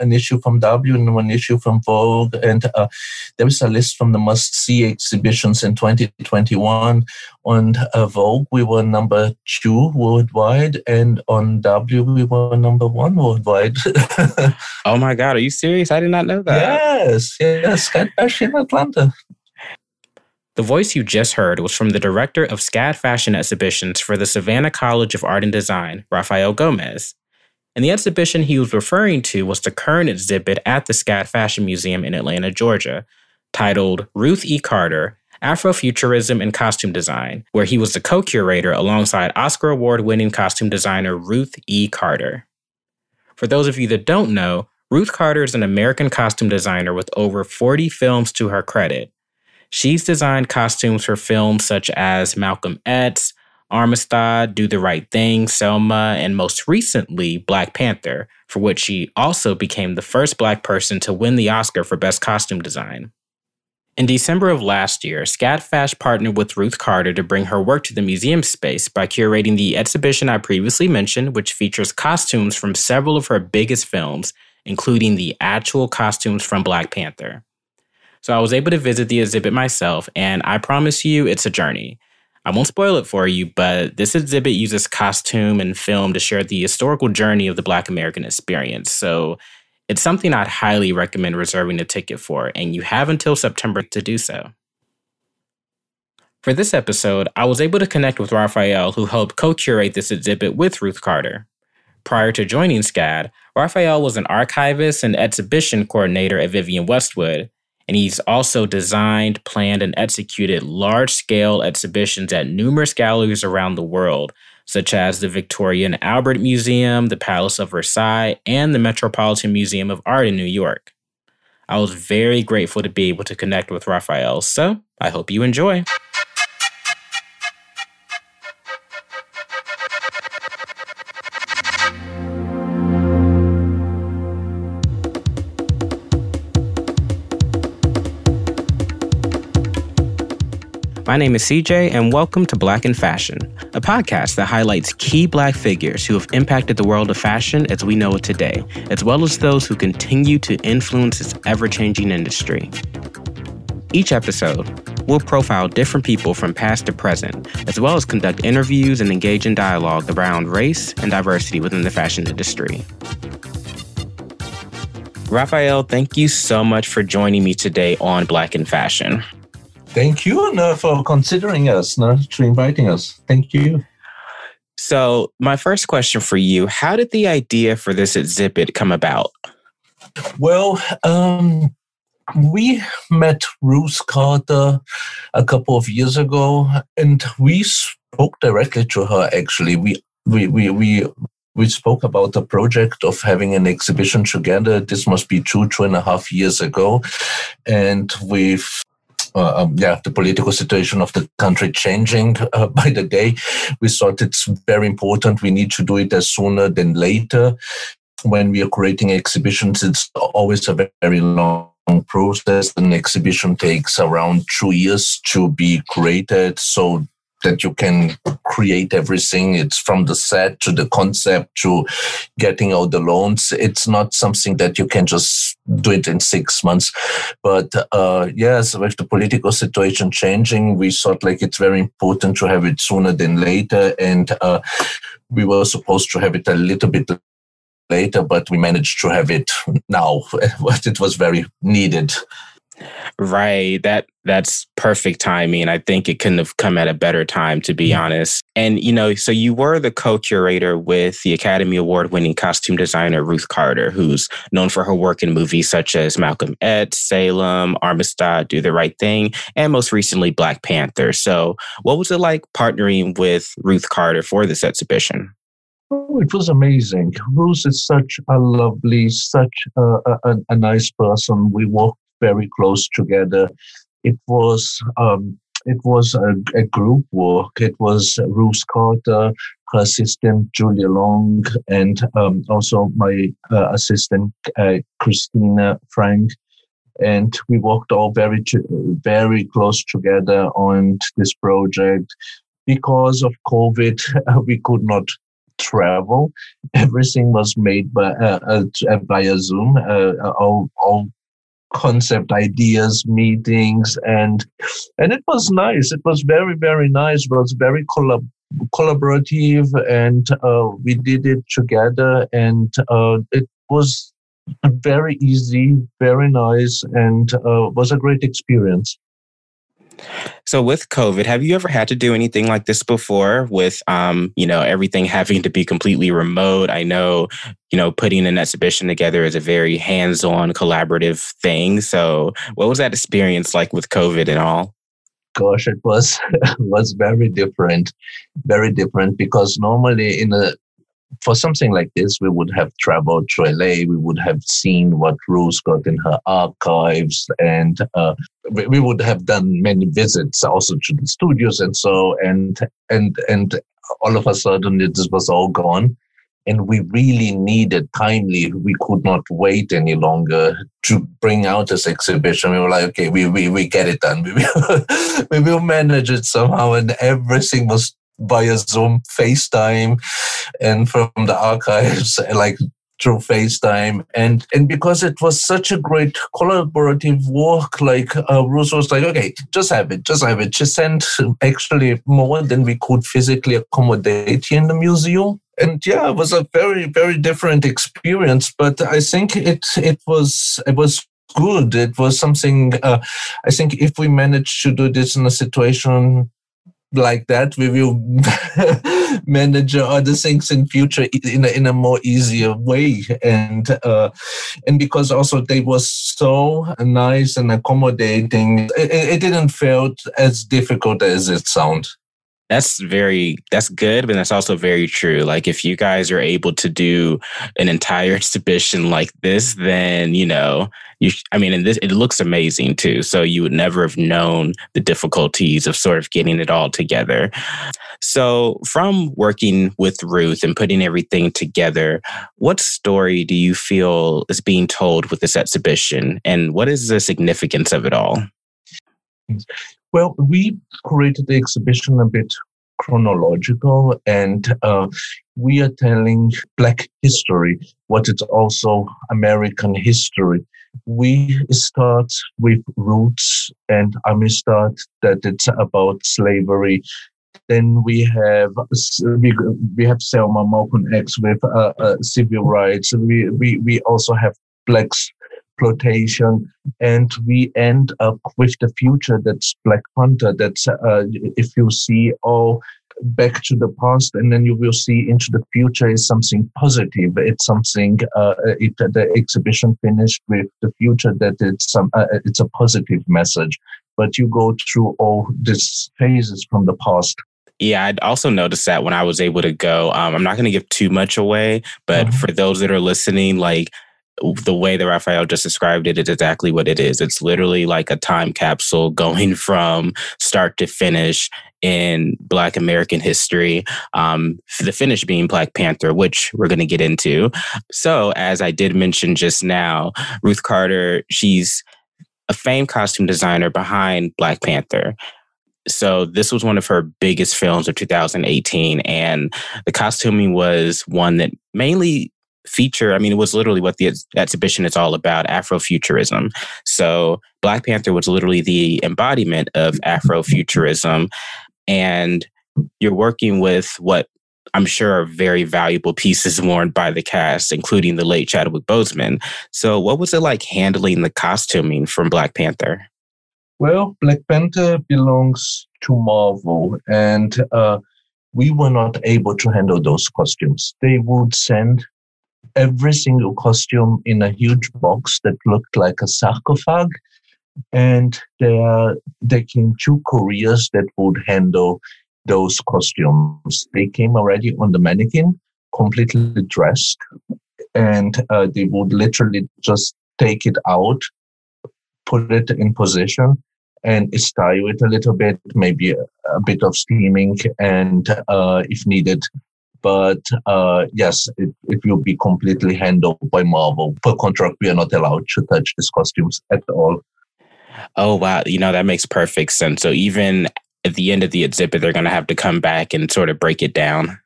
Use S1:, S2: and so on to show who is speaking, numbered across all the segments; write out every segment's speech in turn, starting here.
S1: an issue from W and one issue from Vogue. And uh, there is a list from the must see exhibitions in 2021. On uh, Vogue, we were number two worldwide, and on W, we were number one worldwide.
S2: oh my God, are you serious? I did not know that.
S1: Yes, yes, especially in Atlanta.
S2: The voice you just heard was from the director of SCAD fashion exhibitions for the Savannah College of Art and Design, Rafael Gomez. And the exhibition he was referring to was the current exhibit at the SCAD Fashion Museum in Atlanta, Georgia, titled Ruth E. Carter Afrofuturism and Costume Design, where he was the co curator alongside Oscar Award winning costume designer Ruth E. Carter. For those of you that don't know, Ruth Carter is an American costume designer with over 40 films to her credit. She's designed costumes for films such as Malcolm X, Amistad, Do the Right Thing, Selma, and most recently, Black Panther, for which she also became the first Black person to win the Oscar for Best Costume Design. In December of last year, SCADFash partnered with Ruth Carter to bring her work to the museum space by curating the exhibition I previously mentioned, which features costumes from several of her biggest films, including the actual costumes from Black Panther. So I was able to visit the exhibit myself, and I promise you it's a journey. I won't spoil it for you, but this exhibit uses costume and film to share the historical journey of the Black American experience. So it's something I'd highly recommend reserving a ticket for, and you have until September to do so. For this episode, I was able to connect with Raphael, who helped co curate this exhibit with Ruth Carter. Prior to joining SCAD, Raphael was an archivist and exhibition coordinator at Vivienne Westwood, and he's also designed, planned, and executed large scale exhibitions at numerous galleries around the world, such as the Victoria and Albert Museum, the Palace of Versailles, and the Metropolitan Museum of Art in New York. I was very grateful to be able to connect with Raphael, so I hope you enjoy. My name is CJ, and welcome to Black in Fashion, a podcast that highlights key Black figures who have impacted the world of fashion as we know it today, as well as those who continue to influence its ever changing industry. Each episode, we'll profile different people from past to present, as well as conduct interviews and engage in dialogue around race and diversity within the fashion industry. Raphael, thank you so much for joining me today on Black in Fashion.
S1: Thank you for considering us, to inviting us. Thank you.
S2: So, my first question for you How did the idea for this exhibit come about?
S1: Well, um, we met Ruth Carter a couple of years ago, and we spoke directly to her. Actually, we we we we we spoke about the project of having an exhibition together. This must be two two and a half years ago, and we've uh, um, yeah, the political situation of the country changing uh, by the day. We thought it's very important. We need to do it as sooner than later. When we are creating exhibitions, it's always a very long process. An exhibition takes around two years to be created. So that you can create everything. It's from the set to the concept to getting out the loans. It's not something that you can just do it in six months. But uh, yes, with the political situation changing, we thought like it's very important to have it sooner than later. And uh, we were supposed to have it a little bit later, but we managed to have it now. it was very needed.
S2: Right. That that's perfect timing. I think it couldn't have come at a better time to be mm-hmm. honest. And you know, so you were the co-curator with the Academy Award winning costume designer Ruth Carter, who's known for her work in movies such as Malcolm X, Selma, Amistad, Do the Right Thing, and most recently Black Panther. So, what was it like partnering with Ruth Carter for this exhibition?
S1: Oh, it was amazing. Ruth is such a lovely, such a, a, a nice person. We worked very close together. It was um, it was a, a, group work. It was Ruth Carter, her assistant Julia Long, and um, also my uh, assistant uh, Christina Frank. And we worked all very very close together on this project. Because of COVID, we could not travel. Everything was made by uh, uh, via Zoom. Uh, all, all concept ideas meetings and and it was nice. It was very very nice. It was very collab- collaborative and uh, we did it together and uh, it was very easy very nice and uh, was a great experience
S2: so with COVID, have you ever had to do anything like this before with um, you know, everything having to be completely remote? I know, you know, putting an exhibition together is a very hands-on collaborative thing. So what was that experience like with COVID and all?
S1: Gosh, it was was very different, very different because normally in a for something like this, we would have traveled to LA. We would have seen what Rose got in her archives, and uh, we, would have done many visits also to the studios and so. And and and all of a sudden, this was all gone, and we really needed timely. We could not wait any longer to bring out this exhibition. We were like, okay, we we, we get it done. We will, we will manage it somehow, and everything was via Zoom, FaceTime, and from the archives, like through FaceTime. And and because it was such a great collaborative work, like uh, was like, okay, just have it, just have it. She sent actually more than we could physically accommodate in the museum. And yeah, it was a very, very different experience. But I think it it was it was good. It was something. Uh, I think if we managed to do this in a situation like that we will manage other things in future in a, in a more easier way. And uh, and because also they was so nice and accommodating it, it didn't feel as difficult as it sound
S2: that's very that's good but that's also very true. Like if you guys are able to do an entire exhibition like this then you know you i mean and this it looks amazing too. So you would never have known the difficulties of sort of getting it all together. So from working with ruth and putting everything together what story do you feel is being told with this exhibition? And what is the significance of it all
S1: well, we created the exhibition a bit chronological and uh, we are telling Black history, what is also American history. We start with roots and I may start that it's about slavery. Then we have we, we have Selma Malcolm X with uh, uh, civil rights. We, we we also have blacks exploitation, and we end up with the future that's Black Panther. That's uh, if you see all back to the past, and then you will see into the future is something positive. It's something. Uh, it, the exhibition finished with the future that it's some. Uh, it's a positive message, but you go through all these phases from the past.
S2: Yeah, I'd also noticed that when I was able to go. Um, I'm not going to give too much away, but mm-hmm. for those that are listening, like the way that Raphael just described it is exactly what it is. It's literally like a time capsule going from start to finish in Black American history. Um, the finish being Black Panther, which we're going to get into. So, as I did mention just now, Ruth Carter, she's a famed costume designer behind Black Panther. So this was one of her biggest films of 2018, and the costuming was one that mainly feature, I mean, it was literally what the exhibition is all about Afrofuturism. So Black Panther was literally the embodiment of Afrofuturism. And you're working with what I'm sure are very valuable pieces worn by the cast, including the late Chadwick Boseman. So, what was it like handling the costuming from Black Panther?
S1: Well, Black Panther belongs to Marvel, and uh, we were not able to handle those costumes. They would send every single costume in a huge box that looked like a sarcophague. And there, there came two couriers that would handle those costumes. They came already on the mannequin, completely dressed, and uh, they would literally just take it out, put it in position, and style it a little bit, maybe a, a bit of steaming, and uh, if needed, but uh, yes, it, it will be completely handled by Marvel. Per contract, we are not allowed to touch these costumes at all.
S2: Oh, wow. You know, that makes perfect sense. So even at the end of the exhibit, they're going to have to come back and sort of break it down.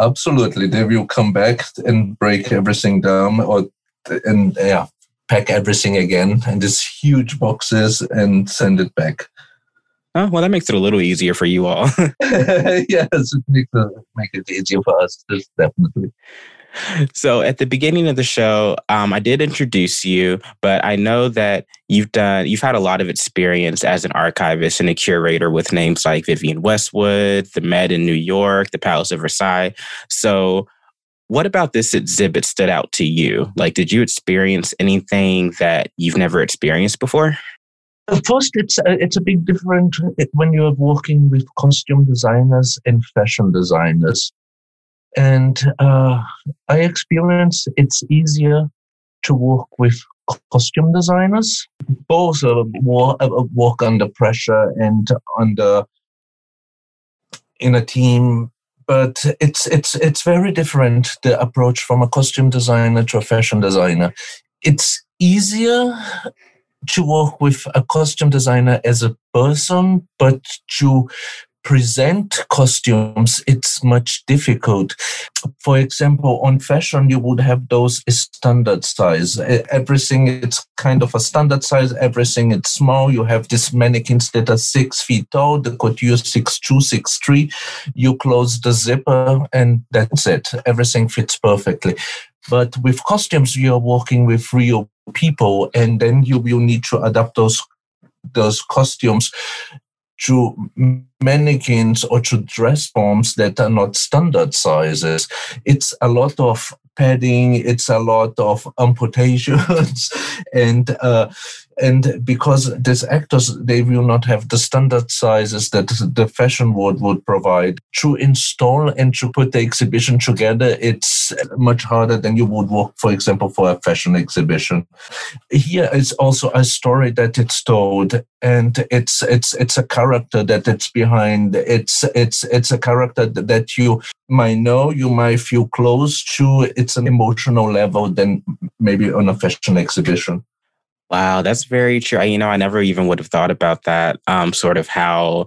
S1: Absolutely, they will come back and break everything down, or and yeah, pack everything again in these huge boxes and send it back.
S2: Oh, well, that makes it a little easier for you all.
S1: yes, it makes it, make it easier for us, definitely.
S2: So at the beginning of the show, um, I did introduce you, but I know that you've done you've had a lot of experience as an archivist and a curator with names like Vivienne Westwood, the Met in New York, the Palace of Versailles. So what about this exhibit stood out to you? Like, did you experience anything that you've never experienced before?
S1: First, it's a, it's a big difference when you're working with costume designers and fashion designers. And uh, I experience it's easier to work with costume designers. Both uh, uh, work under pressure and under in a team but it's it's it's very different the approach from a costume designer to a fashion designer it's easier to work with a costume designer as a person but to present costumes, it's much difficult. For example, on fashion, you would have those standard size. Everything it's kind of a standard size. Everything it's small. You have these mannequins that are six feet tall. The couture six two, six three. You close the zipper, and that's it. Everything fits perfectly. But with costumes, you are working with real people, and then you will need to adapt those those costumes to mannequins or to dress forms that are not standard sizes. It's a lot of padding, it's a lot of amputations, and uh, and because these actors they will not have the standard sizes that the fashion world would provide. To install and to put the exhibition together it's much harder than you would work for example for a fashion exhibition. Here is also a story that it's told and it's it's it's a character that it's behind. It's it's it's a character that you might know you might feel close to. It's an emotional level than maybe on a fashion exhibition
S2: Wow, that's very true. You know, I never even would have thought about that. Um, sort of how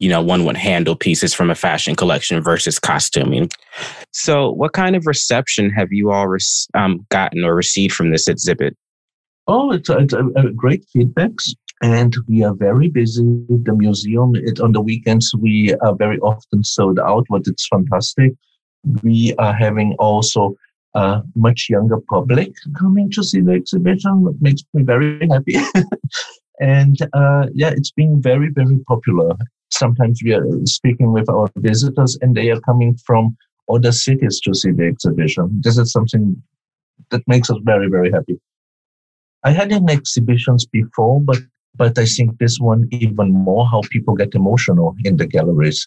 S2: you know one would handle pieces from a fashion collection versus costuming. So, what kind of reception have you all um, gotten or received from this exhibit?
S1: Oh, it's, a, it's a, a great feedbacks, and we are very busy. The museum, it on the weekends we are very often sold out, but it's fantastic. We are having also much younger public coming to see the exhibition, which makes me very happy. and uh, yeah, it's been very, very popular. Sometimes we are speaking with our visitors and they are coming from other cities to see the exhibition. This is something that makes us very, very happy. I had in exhibitions before, but but I think this one even more how people get emotional in the galleries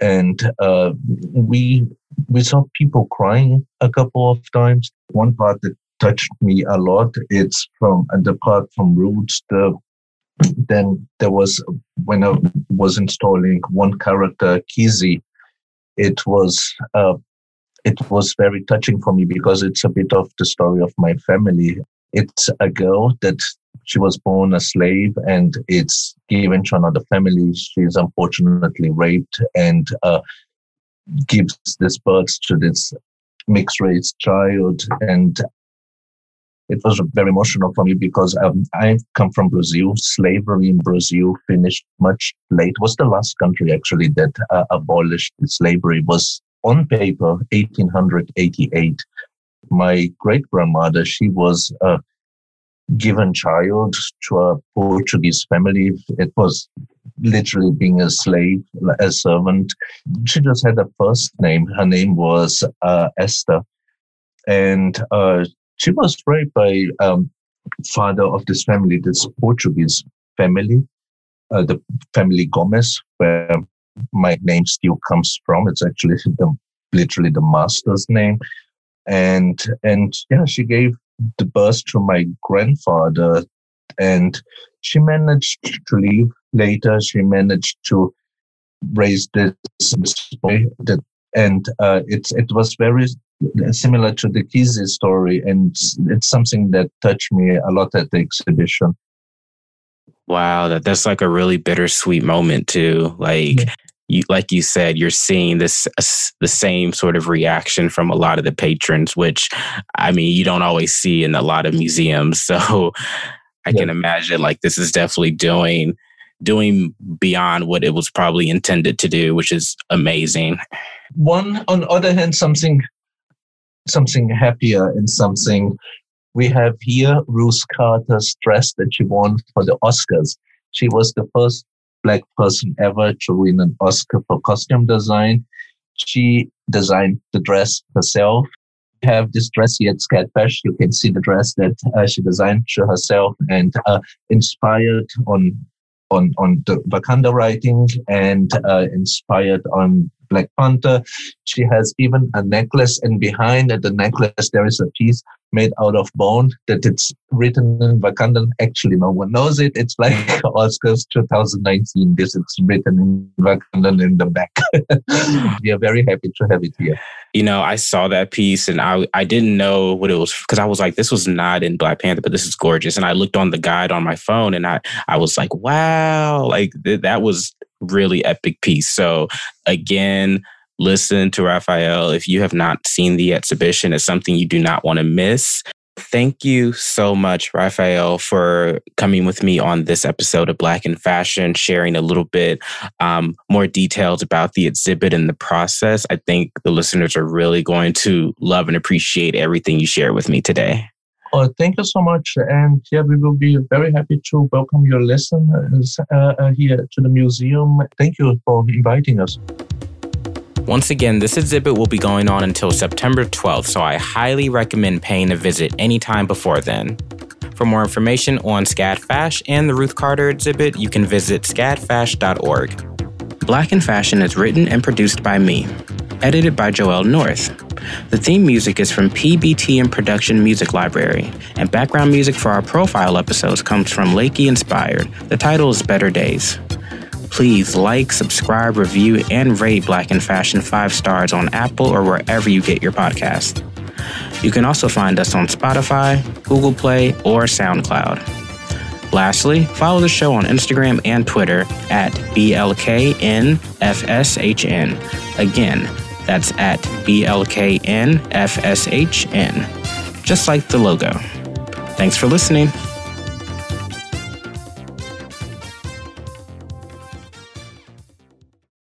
S1: and uh, we we saw people crying a couple of times. One part that touched me a lot. It's from the part from Roots. The then there was when I was installing one character, Kizzy. It was uh, it was very touching for me because it's a bit of the story of my family. It's a girl that she was born a slave and it's given to another family. She's unfortunately raped and uh, gives this birth to this mixed race child. And it was very emotional for me because um, I come from Brazil. Slavery in Brazil finished much late. It was the last country actually that uh, abolished slavery. It was on paper 1888. My great grandmother, she was uh, given child to a Portuguese family. It was literally being a slave, a servant. She just had a first name. Her name was uh, Esther. And uh, she was raised by um, father of this family, this Portuguese family, uh, the family Gomez, where my name still comes from. It's actually the, literally the master's name. And, and yeah, she gave the birth to my grandfather and she managed to leave later she managed to raise this, boy that and uh, it's it was very similar to the Kizzy story and it's, it's something that touched me a lot at the exhibition
S2: wow that that's like a really bittersweet moment too like yeah. You, like you said, you're seeing this uh, the same sort of reaction from a lot of the patrons, which I mean, you don't always see in a lot of museums. So I yeah. can imagine like this is definitely doing doing beyond what it was probably intended to do, which is amazing.
S1: One on the other hand, something something happier and something we have here Ruth Carter's dress that she won for the Oscars. She was the first black person ever to win an Oscar for costume design. She designed the dress herself. We have this dress here at SCADFash. You can see the dress that uh, she designed to herself and uh, inspired on on on the Wakanda writing and uh, inspired on Black Panther. She has even a necklace, and behind the necklace there is a piece made out of bone that it's written in Wakandan. Actually, no one knows it. It's like Oscars 2019. This is written in Wakandan in the back. we are very happy to have it here.
S2: You know, I saw that piece and I I didn't know what it was because I was like, this was not in Black Panther, but this is gorgeous. And I looked on the guide on my phone and I I was like, wow, like th- that was really epic piece. So again, listen to Raphael. If you have not seen the exhibition, it's something you do not want to miss. Thank you so much, Raphael, for coming with me on this episode of Black in Fashion, sharing a little bit um, more details about the exhibit and the process. I think the listeners are really going to love and appreciate everything you share with me today.
S1: Oh, thank you so much. And yeah, we will be very happy to welcome your listeners uh, uh, here to the museum. Thank you for inviting us.
S2: Once again, this exhibit will be going on until September 12th, so I highly recommend paying a visit anytime before then. For more information on SCADFash and the Ruth Carter exhibit, you can visit scadfash.org. Black in Fashion is written and produced by me, edited by Joel North. The theme music is from PBT and Production Music Library, and background music for our profile episodes comes from Lakey Inspired. The title is Better Days. Please like, subscribe, review, and rate Black in Fashion 5 stars on Apple or wherever you get your podcast. You can also find us on Spotify, Google Play, or SoundCloud. Lastly, follow the show on Instagram and Twitter at BLKNFSHN. Again, that's at BLKNFSHN, just like the logo. Thanks for listening.